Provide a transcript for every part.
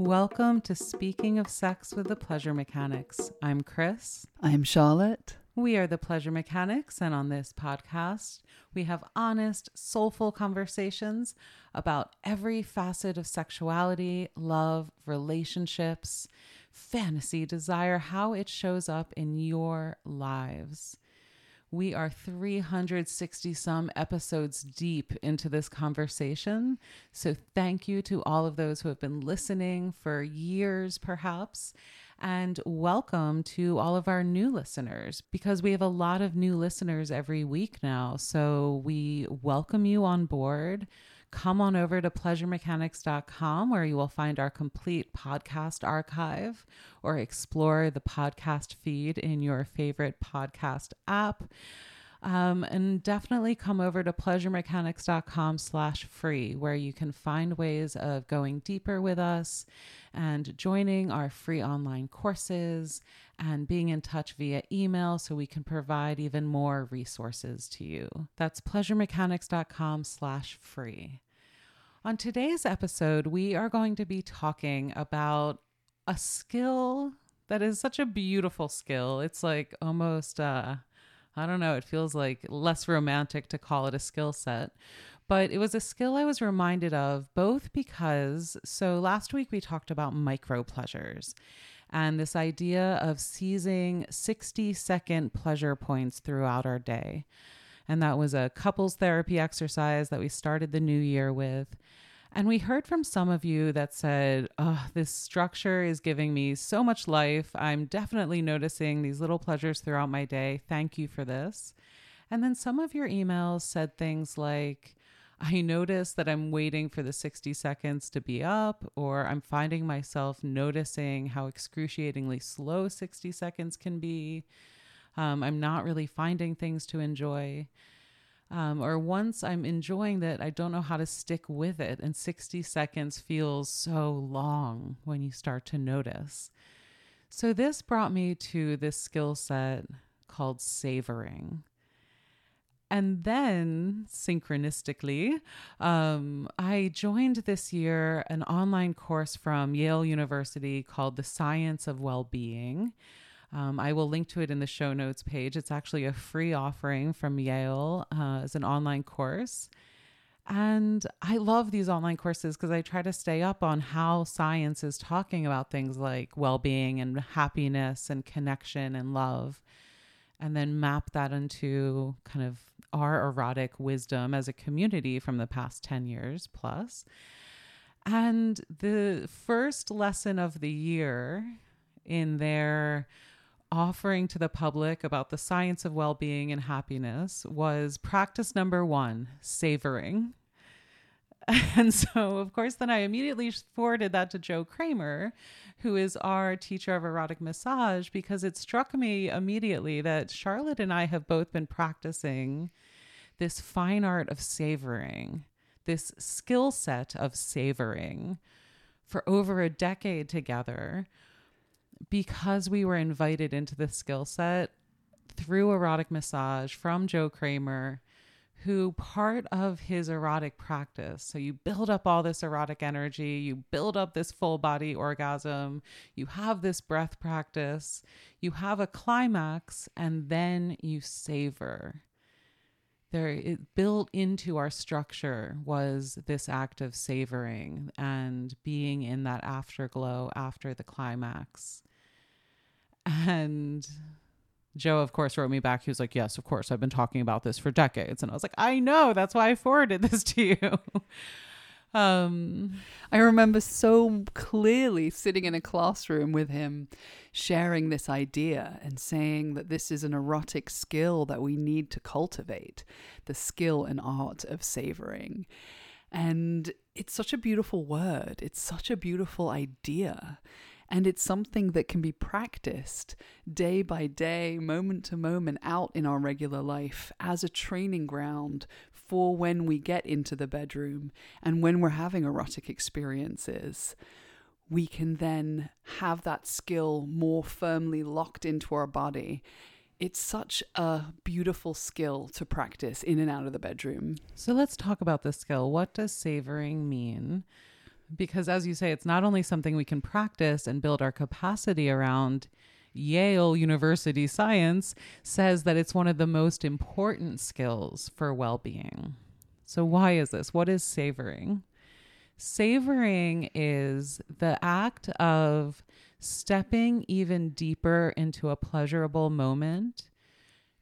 Welcome to Speaking of Sex with the Pleasure Mechanics. I'm Chris. I'm Charlotte. We are the Pleasure Mechanics, and on this podcast, we have honest, soulful conversations about every facet of sexuality, love, relationships, fantasy, desire, how it shows up in your lives. We are 360 some episodes deep into this conversation. So, thank you to all of those who have been listening for years, perhaps. And welcome to all of our new listeners because we have a lot of new listeners every week now. So, we welcome you on board come on over to pleasuremechanics.com where you will find our complete podcast archive or explore the podcast feed in your favorite podcast app. Um, and definitely come over to pleasuremechanics.com slash free where you can find ways of going deeper with us and joining our free online courses and being in touch via email so we can provide even more resources to you. That's pleasuremechanics.com slash free. On today's episode, we are going to be talking about a skill that is such a beautiful skill. It's like almost uh I don't know, it feels like less romantic to call it a skill set. But it was a skill I was reminded of both because so last week we talked about micro pleasures and this idea of seizing 60 second pleasure points throughout our day. And that was a couples therapy exercise that we started the new year with. And we heard from some of you that said, oh, this structure is giving me so much life. I'm definitely noticing these little pleasures throughout my day. Thank you for this. And then some of your emails said things like, I notice that I'm waiting for the 60 seconds to be up, or I'm finding myself noticing how excruciatingly slow 60 seconds can be. Um, I'm not really finding things to enjoy. Um, or once I'm enjoying that, I don't know how to stick with it. And 60 seconds feels so long when you start to notice. So, this brought me to this skill set called savoring. And then, synchronistically, um, I joined this year an online course from Yale University called The Science of Well Being. Um, I will link to it in the show notes page. It's actually a free offering from Yale uh, as an online course. And I love these online courses because I try to stay up on how science is talking about things like well being and happiness and connection and love, and then map that into kind of our erotic wisdom as a community from the past 10 years plus. And the first lesson of the year in their offering to the public about the science of well being and happiness was practice number one savoring. And so, of course, then I immediately forwarded that to Joe Kramer, who is our teacher of erotic massage, because it struck me immediately that Charlotte and I have both been practicing this fine art of savoring, this skill set of savoring for over a decade together because we were invited into the skill set through erotic massage from Joe Kramer, who part of his erotic practice. So you build up all this erotic energy, you build up this full body orgasm, you have this breath practice, you have a climax, and then you savor. There, it built into our structure was this act of savoring and being in that afterglow after the climax. And Joe, of course, wrote me back. He was like, Yes, of course. I've been talking about this for decades. And I was like, I know. That's why I forwarded this to you. um, I remember so clearly sitting in a classroom with him, sharing this idea and saying that this is an erotic skill that we need to cultivate the skill and art of savoring. And it's such a beautiful word, it's such a beautiful idea. And it's something that can be practiced day by day, moment to moment, out in our regular life as a training ground for when we get into the bedroom and when we're having erotic experiences. We can then have that skill more firmly locked into our body it's such a beautiful skill to practice in and out of the bedroom. So let's talk about the skill. What does savoring mean? Because as you say, it's not only something we can practice and build our capacity around. Yale University Science says that it's one of the most important skills for well being. So, why is this? What is savoring? Savoring is the act of stepping even deeper into a pleasurable moment,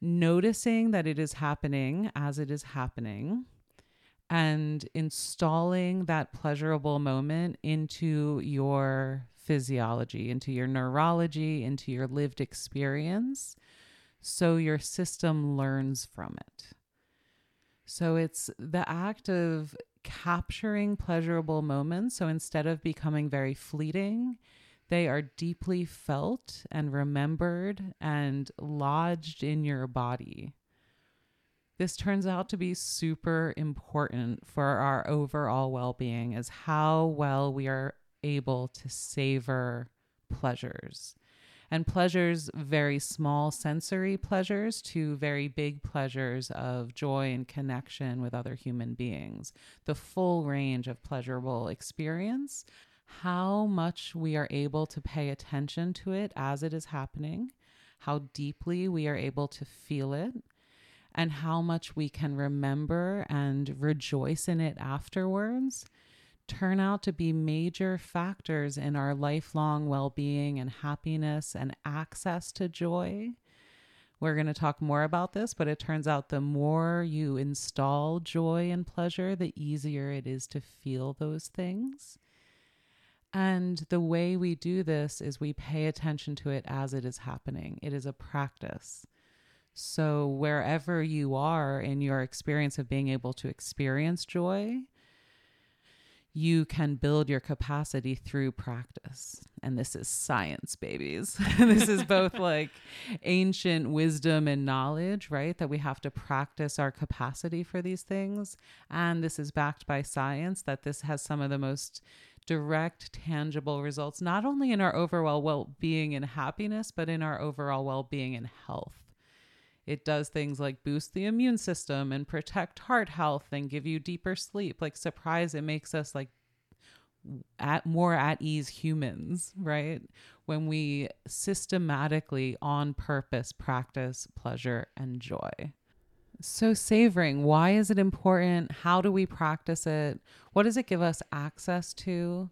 noticing that it is happening as it is happening, and installing that pleasurable moment into your physiology, into your neurology, into your lived experience, so your system learns from it. So it's the act of capturing pleasurable moments. So instead of becoming very fleeting, they are deeply felt and remembered and lodged in your body. This turns out to be super important for our overall well being, is how well we are able to savor pleasures. And pleasures, very small sensory pleasures to very big pleasures of joy and connection with other human beings. The full range of pleasurable experience, how much we are able to pay attention to it as it is happening, how deeply we are able to feel it, and how much we can remember and rejoice in it afterwards turn out to be major factors in our lifelong well being and happiness and access to joy. We're going to talk more about this, but it turns out the more you install joy and pleasure, the easier it is to feel those things. And the way we do this is we pay attention to it as it is happening. It is a practice. So, wherever you are in your experience of being able to experience joy, you can build your capacity through practice. And this is science, babies. this is both like ancient wisdom and knowledge, right? That we have to practice our capacity for these things. And this is backed by science, that this has some of the most direct, tangible results, not only in our overall well being and happiness, but in our overall well being and health. It does things like boost the immune system and protect heart health and give you deeper sleep. Like surprise, it makes us like at more at ease humans, right? When we systematically on purpose practice pleasure and joy. So, savoring, why is it important? How do we practice it? What does it give us access to?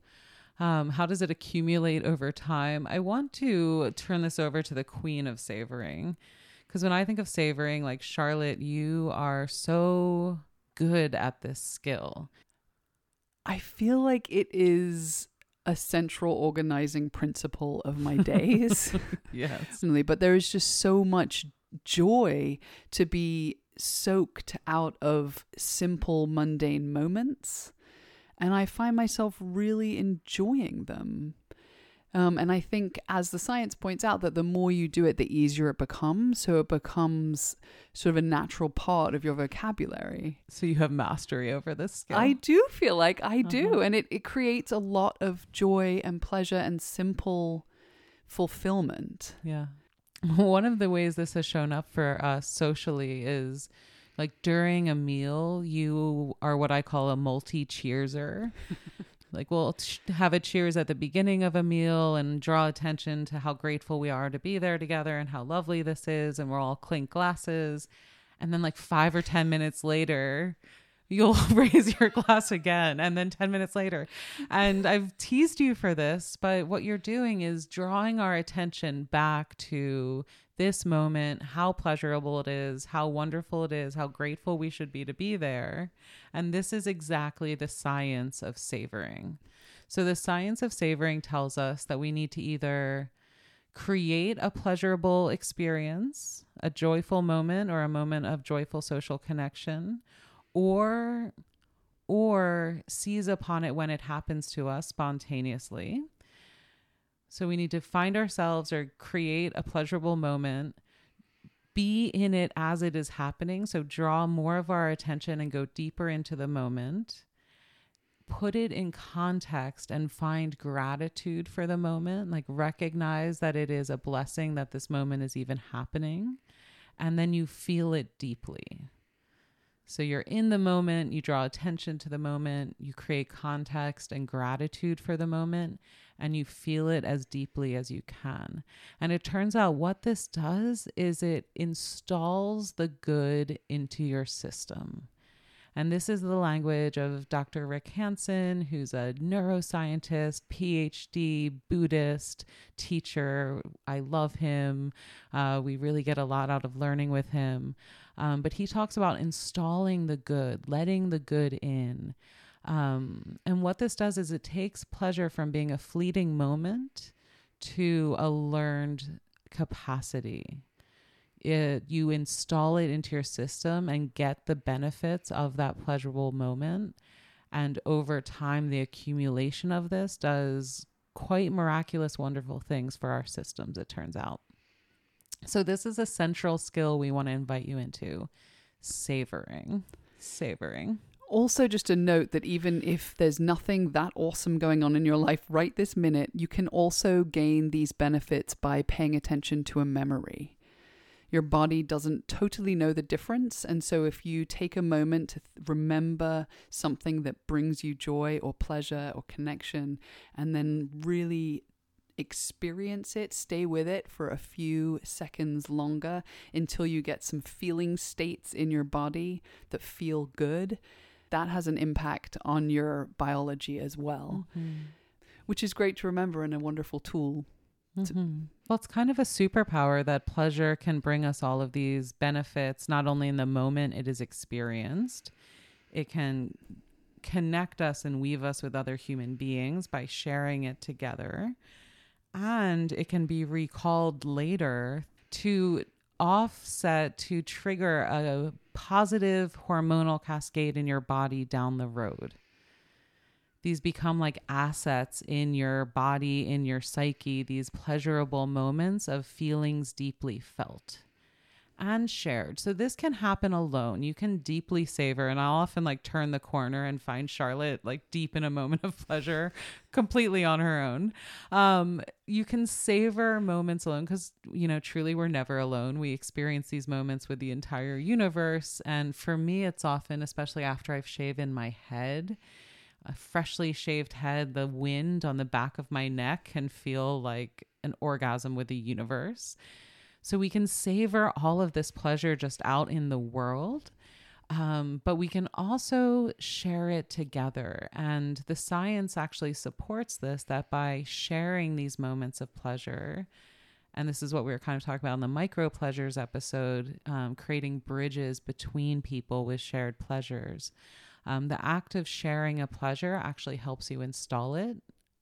Um, how does it accumulate over time? I want to turn this over to the queen of savoring because when I think of savoring, like Charlotte, you are so good at this skill. I feel like it is a central organizing principle of my days. yes. But there is just so much joy to be soaked out of simple, mundane moments. And I find myself really enjoying them. Um, and I think, as the science points out, that the more you do it, the easier it becomes. So it becomes sort of a natural part of your vocabulary. So you have mastery over this skill. I do feel like I do. Uh-huh. And it, it creates a lot of joy and pleasure and simple fulfillment. Yeah. One of the ways this has shown up for us socially is like during a meal, you are what I call a multi cheerser. like we'll have a cheers at the beginning of a meal and draw attention to how grateful we are to be there together and how lovely this is and we'll all clink glasses. And then like 5 or 10 minutes later you'll raise your glass again and then 10 minutes later. And I've teased you for this but what you're doing is drawing our attention back to this moment, how pleasurable it is, how wonderful it is, how grateful we should be to be there. And this is exactly the science of savoring. So, the science of savoring tells us that we need to either create a pleasurable experience, a joyful moment, or a moment of joyful social connection, or or seize upon it when it happens to us spontaneously so we need to find ourselves or create a pleasurable moment, be in it as it is happening. So draw more of our attention and go deeper into the moment. Put it in context and find gratitude for the moment. Like recognize that it is a blessing that this moment is even happening. And then you feel it deeply. So you're in the moment, you draw attention to the moment, you create context and gratitude for the moment, and you feel it as deeply as you can. And it turns out what this does is it installs the good into your system. And this is the language of Dr. Rick Hanson, who's a neuroscientist, PhD, Buddhist teacher. I love him. Uh, we really get a lot out of learning with him. Um, but he talks about installing the good, letting the good in. Um, and what this does is it takes pleasure from being a fleeting moment to a learned capacity. It, you install it into your system and get the benefits of that pleasurable moment. And over time, the accumulation of this does quite miraculous, wonderful things for our systems, it turns out. So, this is a central skill we want to invite you into savoring. Savoring. Also, just a note that even if there's nothing that awesome going on in your life right this minute, you can also gain these benefits by paying attention to a memory. Your body doesn't totally know the difference. And so, if you take a moment to th- remember something that brings you joy or pleasure or connection, and then really experience it, stay with it for a few seconds longer until you get some feeling states in your body that feel good, that has an impact on your biology as well, mm-hmm. which is great to remember and a wonderful tool. Mm-hmm. Well, it's kind of a superpower that pleasure can bring us all of these benefits, not only in the moment it is experienced, it can connect us and weave us with other human beings by sharing it together and it can be recalled later to offset to trigger a positive hormonal cascade in your body down the road. These become like assets in your body, in your psyche, these pleasurable moments of feelings deeply felt and shared. So this can happen alone. You can deeply savor and I'll often like turn the corner and find Charlotte like deep in a moment of pleasure completely on her own. Um you can savor moments alone cuz you know truly we're never alone. We experience these moments with the entire universe and for me it's often especially after I've shaven my head a freshly shaved head, the wind on the back of my neck can feel like an orgasm with the universe. So we can savor all of this pleasure just out in the world. Um, but we can also share it together. And the science actually supports this that by sharing these moments of pleasure, and this is what we were kind of talking about in the micro pleasures episode, um, creating bridges between people with shared pleasures. Um, the act of sharing a pleasure actually helps you install it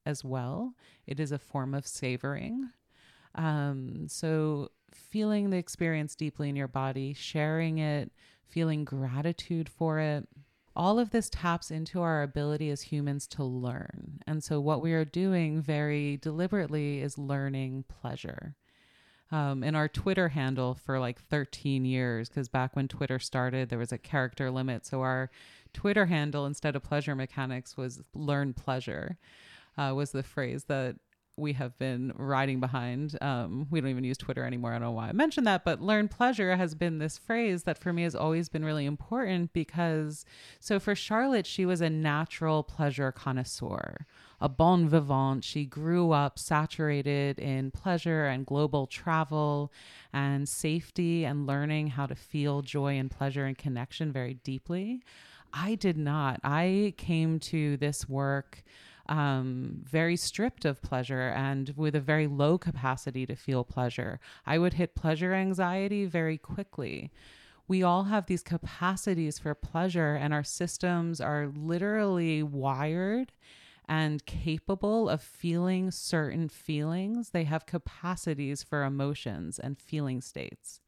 as well. It is a form of savoring. Um, so feeling the experience deeply in your body, sharing it, feeling gratitude for it. All of this taps into our ability as humans to learn. And so, what we are doing very deliberately is learning pleasure. Um, and our Twitter handle for like 13 years, because back when Twitter started, there was a character limit. So, our Twitter handle instead of pleasure mechanics was learn pleasure, uh, was the phrase that we have been riding behind. Um, we don't even use Twitter anymore. I don't know why I mentioned that, but learn pleasure has been this phrase that for me has always been really important because, so for Charlotte, she was a natural pleasure connoisseur, a bon vivant. She grew up saturated in pleasure and global travel and safety and learning how to feel joy and pleasure and connection very deeply. I did not. I came to this work um, very stripped of pleasure and with a very low capacity to feel pleasure. I would hit pleasure anxiety very quickly. We all have these capacities for pleasure, and our systems are literally wired and capable of feeling certain feelings. They have capacities for emotions and feeling states.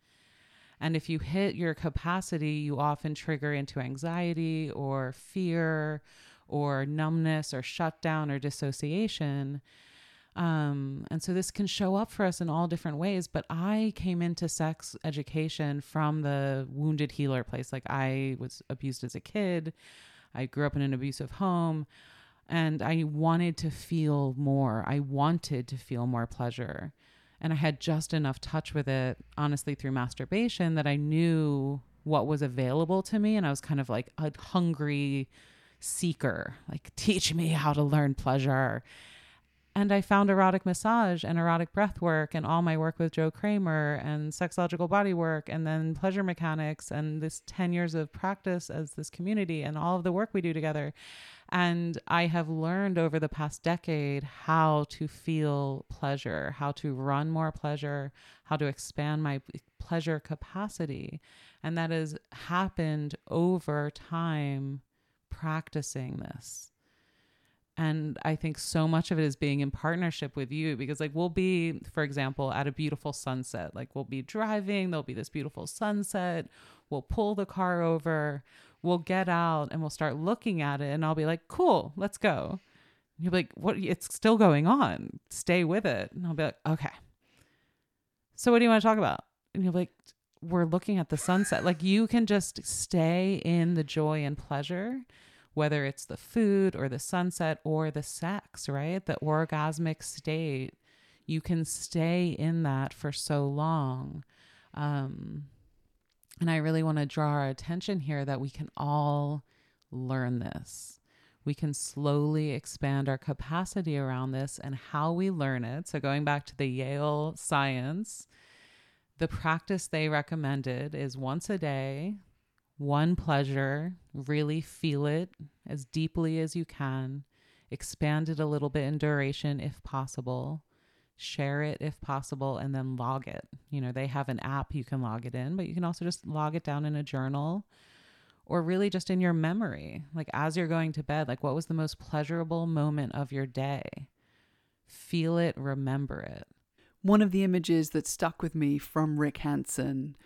And if you hit your capacity, you often trigger into anxiety or fear or numbness or shutdown or dissociation. Um, and so this can show up for us in all different ways. But I came into sex education from the wounded healer place. Like I was abused as a kid, I grew up in an abusive home, and I wanted to feel more. I wanted to feel more pleasure. And I had just enough touch with it, honestly, through masturbation that I knew what was available to me. And I was kind of like a hungry seeker, like, teach me how to learn pleasure. And I found erotic massage and erotic breath work and all my work with Joe Kramer and sexological body work and then pleasure mechanics and this 10 years of practice as this community and all of the work we do together. And I have learned over the past decade how to feel pleasure, how to run more pleasure, how to expand my pleasure capacity. And that has happened over time practicing this. And i think so much of it is being in partnership with you because like we'll be for example at a beautiful sunset. Like we'll be driving there'll be this beautiful sunset. We'll pull the car over. We'll get out and we'll start looking at it and i'll be like cool let's go. And you'll be like what it's still going on. Stay with it. And i'll be like okay. So what do you want to talk about? And you'll be like we're looking at the sunset like you can just stay in the joy and pleasure whether it's the food or the sunset or the sex, right? The orgasmic state, you can stay in that for so long. Um, and I really want to draw our attention here that we can all learn this. We can slowly expand our capacity around this and how we learn it. So, going back to the Yale science, the practice they recommended is once a day, one pleasure, really feel it as deeply as you can, expand it a little bit in duration if possible, share it if possible, and then log it. You know, they have an app you can log it in, but you can also just log it down in a journal or really just in your memory. Like as you're going to bed, like what was the most pleasurable moment of your day? Feel it, remember it. One of the images that stuck with me from Rick Hanson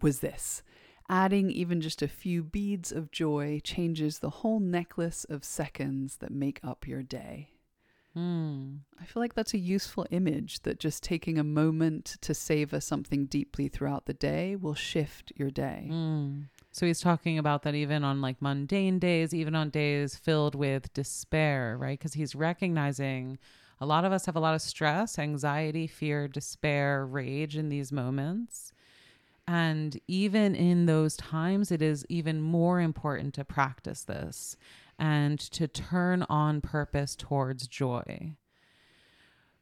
was this Adding even just a few beads of joy changes the whole necklace of seconds that make up your day. Mm. I feel like that's a useful image that just taking a moment to savor something deeply throughout the day will shift your day. Mm. So he's talking about that even on like mundane days, even on days filled with despair, right? Because he's recognizing a lot of us have a lot of stress, anxiety, fear, despair, rage in these moments. And even in those times, it is even more important to practice this and to turn on purpose towards joy.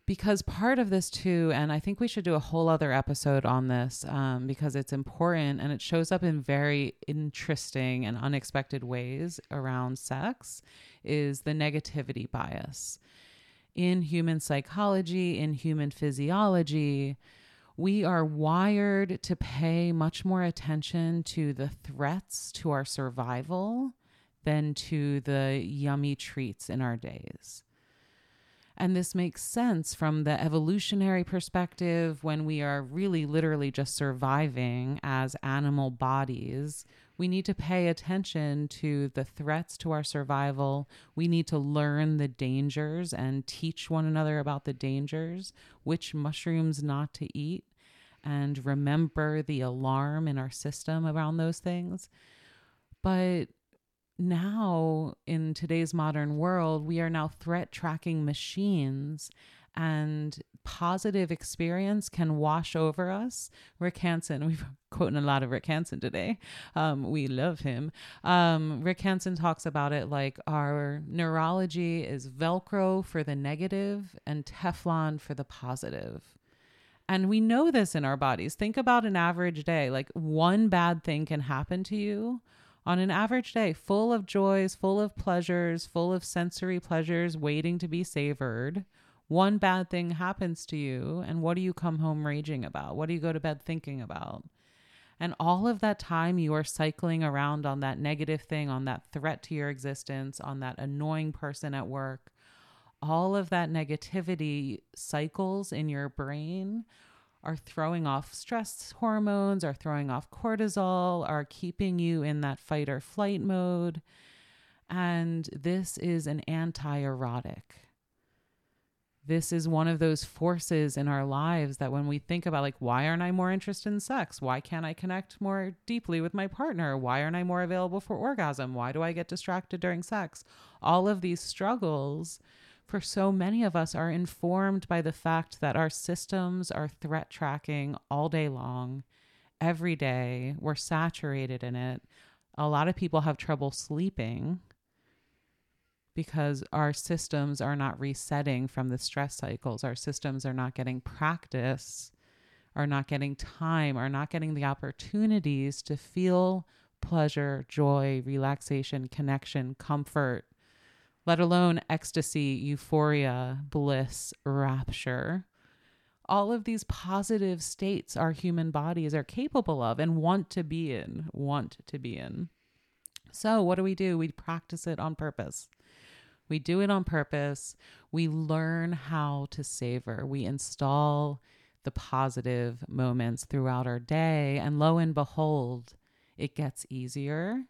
Because part of this, too, and I think we should do a whole other episode on this um, because it's important and it shows up in very interesting and unexpected ways around sex, is the negativity bias. In human psychology, in human physiology, we are wired to pay much more attention to the threats to our survival than to the yummy treats in our days. And this makes sense from the evolutionary perspective when we are really literally just surviving as animal bodies. We need to pay attention to the threats to our survival. We need to learn the dangers and teach one another about the dangers, which mushrooms not to eat, and remember the alarm in our system around those things. But now, in today's modern world, we are now threat tracking machines and positive experience can wash over us. Rick Hanson, we've quoting a lot of Rick Hanson today. Um, we love him. Um, Rick Hanson talks about it like our neurology is Velcro for the negative and Teflon for the positive. And we know this in our bodies. Think about an average day. Like one bad thing can happen to you on an average day, full of joys, full of pleasures, full of sensory pleasures waiting to be savored. One bad thing happens to you, and what do you come home raging about? What do you go to bed thinking about? And all of that time you are cycling around on that negative thing, on that threat to your existence, on that annoying person at work, all of that negativity cycles in your brain are throwing off stress hormones, are throwing off cortisol, are keeping you in that fight or flight mode. And this is an anti erotic. This is one of those forces in our lives that when we think about, like, why aren't I more interested in sex? Why can't I connect more deeply with my partner? Why aren't I more available for orgasm? Why do I get distracted during sex? All of these struggles for so many of us are informed by the fact that our systems are threat tracking all day long every day. We're saturated in it. A lot of people have trouble sleeping because our systems are not resetting from the stress cycles. Our systems are not getting practice, are not getting time, are not getting the opportunities to feel pleasure, joy, relaxation, connection, comfort, let alone ecstasy, euphoria, bliss, rapture. All of these positive states our human bodies are capable of and want to be in, want to be in. So, what do we do? We practice it on purpose. We do it on purpose. We learn how to savor. We install the positive moments throughout our day. And lo and behold, it gets easier.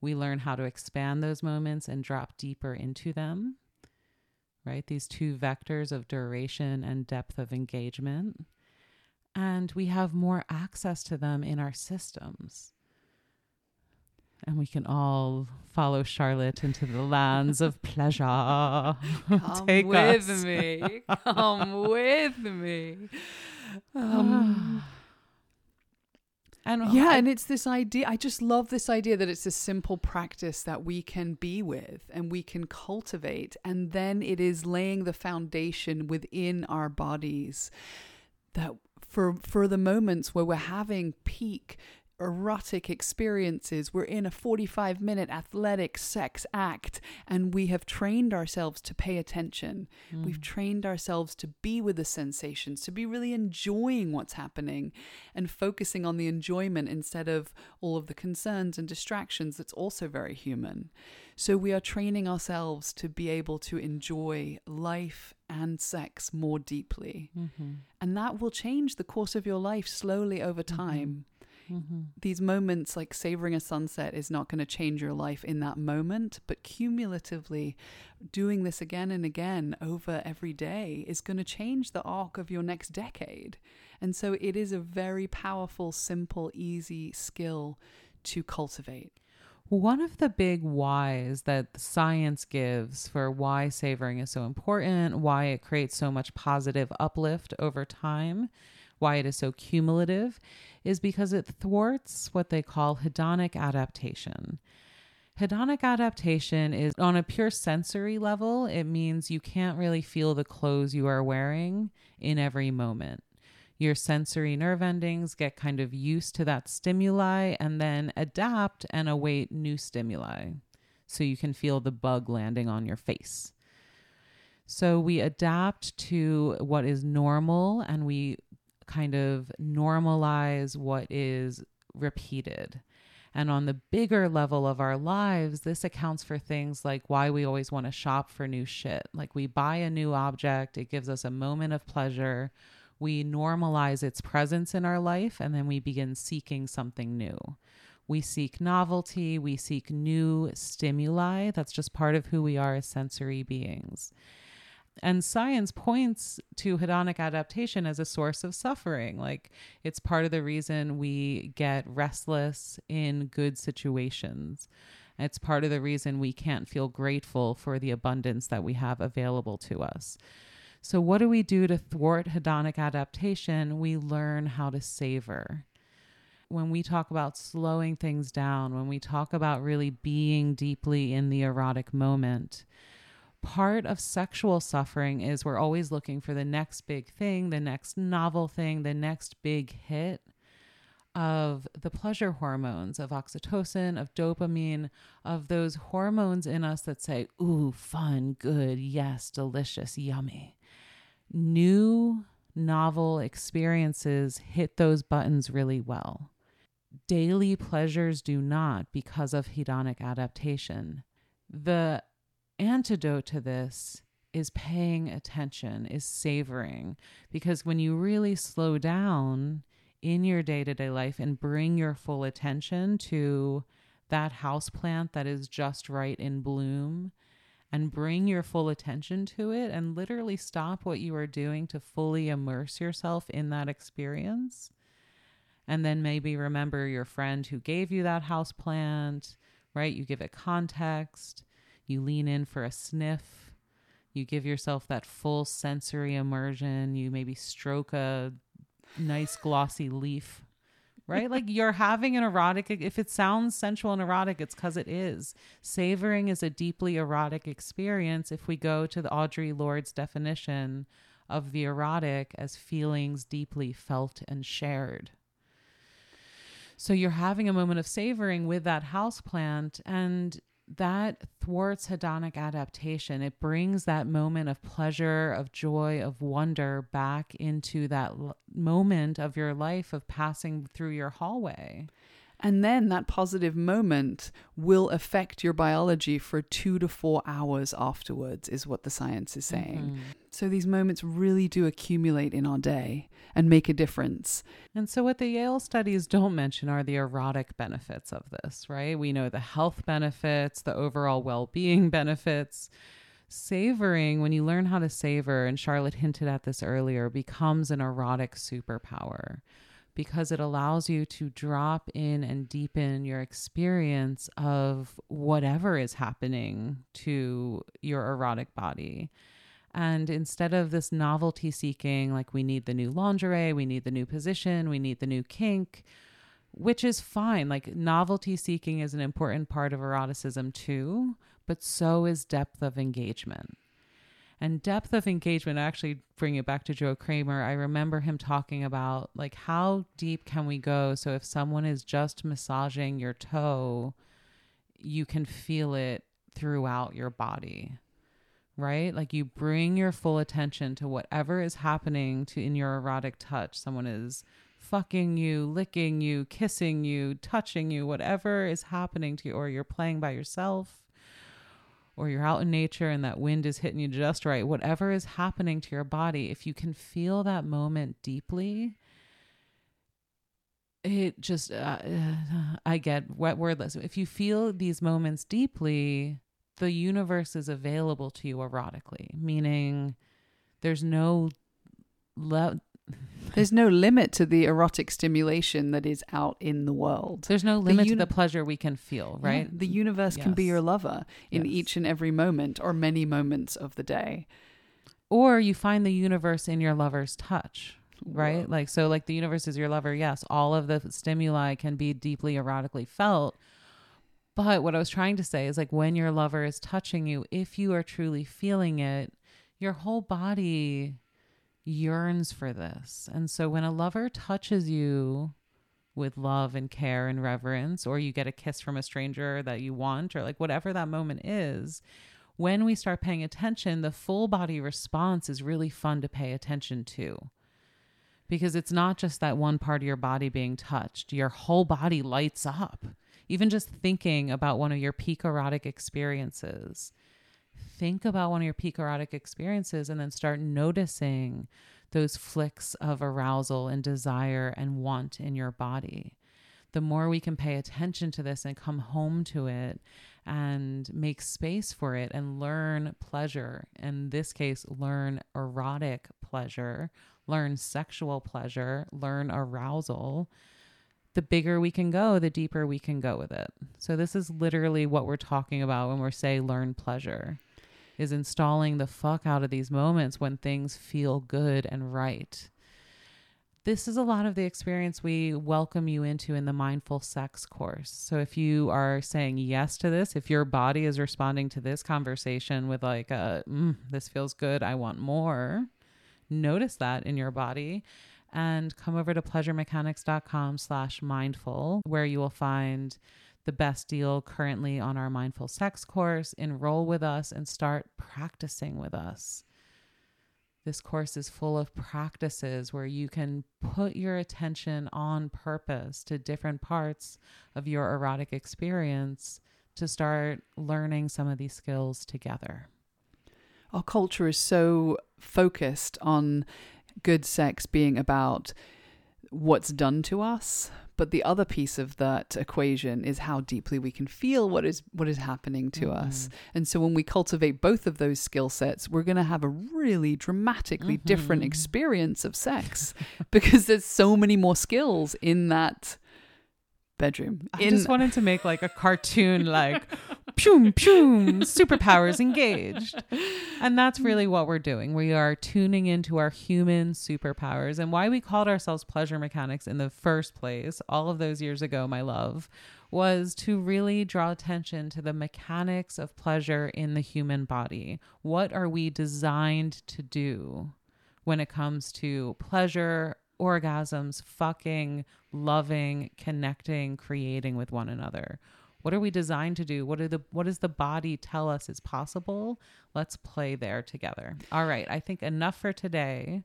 We learn how to expand those moments and drop deeper into them, right? These two vectors of duration and depth of engagement. And we have more access to them in our systems and we can all follow Charlotte into the lands of pleasure. Come Take with us. me. Come with me. Um, and yeah, I, and it's this idea. I just love this idea that it's a simple practice that we can be with and we can cultivate, and then it is laying the foundation within our bodies that for for the moments where we're having peak erotic experiences. We're in a 45 minute athletic sex act and we have trained ourselves to pay attention. Mm. We've trained ourselves to be with the sensations, to be really enjoying what's happening and focusing on the enjoyment instead of all of the concerns and distractions. That's also very human. So we are training ourselves to be able to enjoy life and sex more deeply. Mm-hmm. And that will change the course of your life slowly over mm-hmm. time. Mm-hmm Mm-hmm. These moments, like savoring a sunset, is not going to change your life in that moment, but cumulatively, doing this again and again over every day is going to change the arc of your next decade. And so it is a very powerful, simple, easy skill to cultivate. One of the big whys that science gives for why savoring is so important, why it creates so much positive uplift over time, why it is so cumulative, is because it thwarts what they call hedonic adaptation. Hedonic adaptation is on a pure sensory level, it means you can't really feel the clothes you are wearing in every moment. Your sensory nerve endings get kind of used to that stimuli and then adapt and await new stimuli. So you can feel the bug landing on your face. So we adapt to what is normal and we kind of normalize what is repeated. And on the bigger level of our lives, this accounts for things like why we always want to shop for new shit. Like we buy a new object, it gives us a moment of pleasure. We normalize its presence in our life, and then we begin seeking something new. We seek novelty, we seek new stimuli. That's just part of who we are as sensory beings. And science points to hedonic adaptation as a source of suffering. Like it's part of the reason we get restless in good situations. It's part of the reason we can't feel grateful for the abundance that we have available to us. So, what do we do to thwart hedonic adaptation? We learn how to savor. When we talk about slowing things down, when we talk about really being deeply in the erotic moment, part of sexual suffering is we're always looking for the next big thing, the next novel thing, the next big hit of the pleasure hormones, of oxytocin, of dopamine, of those hormones in us that say, ooh, fun, good, yes, delicious, yummy. New novel experiences hit those buttons really well. Daily pleasures do not because of hedonic adaptation. The antidote to this is paying attention, is savoring. Because when you really slow down in your day to day life and bring your full attention to that house plant that is just right in bloom and bring your full attention to it and literally stop what you are doing to fully immerse yourself in that experience. And then maybe remember your friend who gave you that house plant, right? You give it context you lean in for a sniff. You give yourself that full sensory immersion. You maybe stroke a nice glossy leaf right? like you're having an erotic, if it sounds sensual and erotic, it's because it is. Savoring is a deeply erotic experience if we go to the Audre Lorde's definition of the erotic as feelings deeply felt and shared. So you're having a moment of savoring with that house plant and that thwarts hedonic adaptation. It brings that moment of pleasure, of joy, of wonder back into that l- moment of your life of passing through your hallway. And then that positive moment will affect your biology for two to four hours afterwards, is what the science is saying. Mm-hmm. So these moments really do accumulate in our day and make a difference. And so, what the Yale studies don't mention are the erotic benefits of this, right? We know the health benefits, the overall well being benefits. Savoring, when you learn how to savor, and Charlotte hinted at this earlier, becomes an erotic superpower because it allows you to drop in and deepen your experience of whatever is happening to your erotic body. And instead of this novelty seeking, like we need the new lingerie, we need the new position, we need the new kink, which is fine. Like novelty seeking is an important part of eroticism too, but so is depth of engagement. And depth of engagement, actually bring it back to Joe Kramer. I remember him talking about like how deep can we go? So if someone is just massaging your toe, you can feel it throughout your body. Right? Like you bring your full attention to whatever is happening to in your erotic touch. Someone is fucking you, licking you, kissing you, touching you, whatever is happening to you, or you're playing by yourself or you're out in nature and that wind is hitting you just right, whatever is happening to your body, if you can feel that moment deeply, it just, uh, I get wet wordless. If you feel these moments deeply, the universe is available to you erotically, meaning there's no le- There's no limit to the erotic stimulation that is out in the world. there's no limit uni- to the pleasure we can feel, Yeah, right? the universe can be your lover in Yes. each and every moment or many moments of the day. or you find the universe in your lover's touch right Whoa. like so like the universe is your lover yes all of the stimuli can be deeply erotically felt but what i was trying to say is like when your lover is touching you if you are truly feeling it your whole body yearns for this and so when a lover touches you with love and care and reverence or you get a kiss from a stranger that you want or like whatever that moment is when we start paying attention, the full body response is really fun to pay attention to because it's not just that one part of your body being touched, your whole body lights up. Even just thinking about one of your peak erotic experiences. Think about one of your peak erotic experiences and then start noticing those flicks of arousal and desire and want in your body. The more we can pay attention to this and come home to it and make space for it and learn pleasure. In this case, learn erotic pleasure, learn sexual pleasure, learn arousal. The bigger we can go, the deeper we can go with it. So, this is literally what we're talking about when we're say learn pleasure is installing the fuck out of these moments when things feel good and right this is a lot of the experience we welcome you into in the mindful sex course. So if you are saying yes to this, if your body is responding to this conversation with like a mm, this feels good, I want more, notice that in your body and come over to pleasuremechanics.com slash mindful where you will find the best deal currently on our mindful sex course. Enroll with us and start practicing with us. This course is full of practices where you can put your attention on purpose to different parts of your erotic experience to start learning some of these skills together. Our culture is so focused on good sex being about what's done to us but the other piece of that equation is how deeply we can feel what is what is happening to us. And so when we cultivate both of those skill sets we're going to have a really dramatically different Mhm. experience of sex because there's so many more skills in that bedroom. I just wanted to make like a cartoon, like Pum, pum, superpowers engaged. And that's really what we're doing. We are tuning into our human superpowers and why we called ourselves pleasure mechanics in the first place, all of those years ago, my love, was to really draw attention to the mechanics of pleasure in the human body. What are we designed to do when it comes to pleasure, orgasms, fucking, loving, connecting, creating with one another? What are we designed to do? What are the what does the body tell us is possible? Let's play there together. All right, I think enough for today.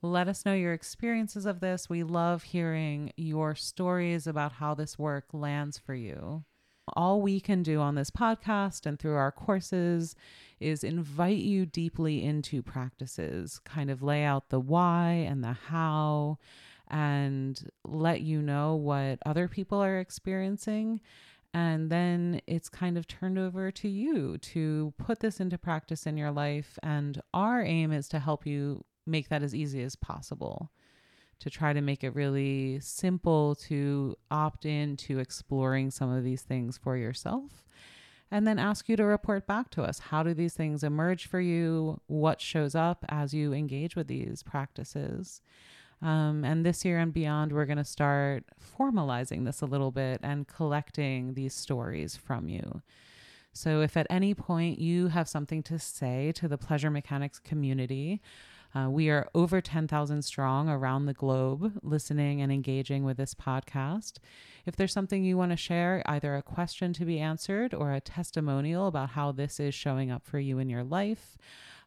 Let us know your experiences of this. We love hearing your stories about how this work lands for you. All we can do on this podcast and through our courses is invite you deeply into practices, kind of lay out the why and the how, and let you know what other people are experiencing and then it's kind of turned over to you to put this into practice in your life. And our aim is to help you make that as easy as possible, to try to make it really simple to opt in to exploring some of these things for yourself. And then ask you to report back to us. How do these things emerge for you? What shows up as you engage with these practices? Um, and this year and beyond, we're going to start formalizing this a little bit and collecting these stories from you. So, if at any point you have something to say to the pleasure mechanics community, uh, we are over 10,000 strong around the globe listening and engaging with this podcast. If there's something you want to share, either a question to be answered or a testimonial about how this is showing up for you in your life,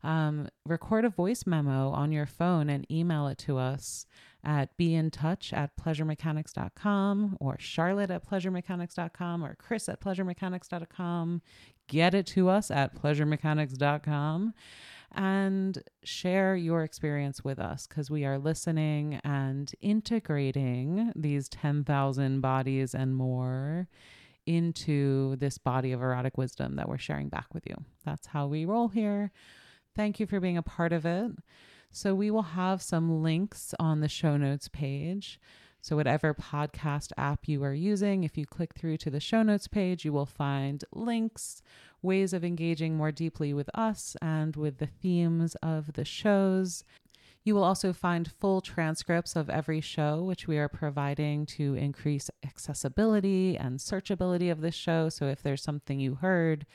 um, record a voice memo on your phone and email it to us at be in touch at pleasuremechanics.com or charlotte at pleasuremechanics.com or chris at pleasuremechanics.com get it to us at pleasuremechanics.com and share your experience with us because we are listening and integrating these 10,000 bodies and more into this body of erotic wisdom that we're sharing back with you. That's how we roll here. Thank you for being a part of it. So, we will have some links on the show notes page. So, whatever podcast app you are using, if you click through to the show notes page, you will find links, ways of engaging more deeply with us and with the themes of the shows. You will also find full transcripts of every show, which we are providing to increase accessibility and searchability of this show. So, if there's something you heard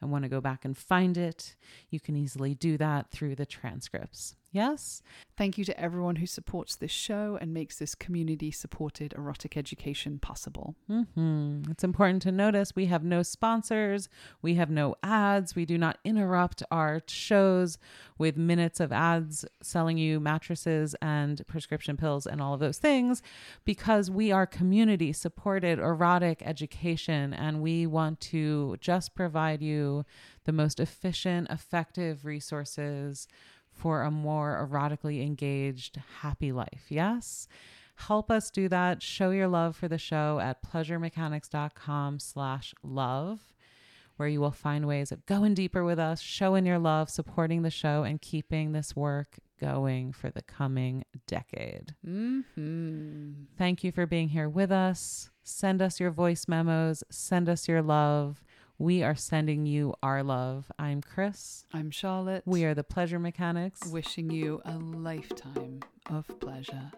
and want to go back and find it, you can easily do that through the transcripts. Yes? Thank you to everyone who supports this show and makes this community supported erotic education possible. Mm-hmm. It's important to notice we have no sponsors, we have no ads, we do not interrupt our shows with minutes of ads selling you mattresses and prescription pills and all of those things because we are community supported erotic education and we want to just provide you the most efficient, effective resources for a more erotically engaged, happy life. Yes? Help us do that. Show your love for the show at pleasuremechanics.com slash love, where you will find ways of going deeper with us, showing your love, supporting the show, and keeping this work going for the coming decade. Mm-hmm. Thank you for being here with us. Send us your voice memos, send us your love. We are sending you our love. I'm Chris. I'm Charlotte. We are the Pleasure Mechanics. wishing you a lifetime of pleasure.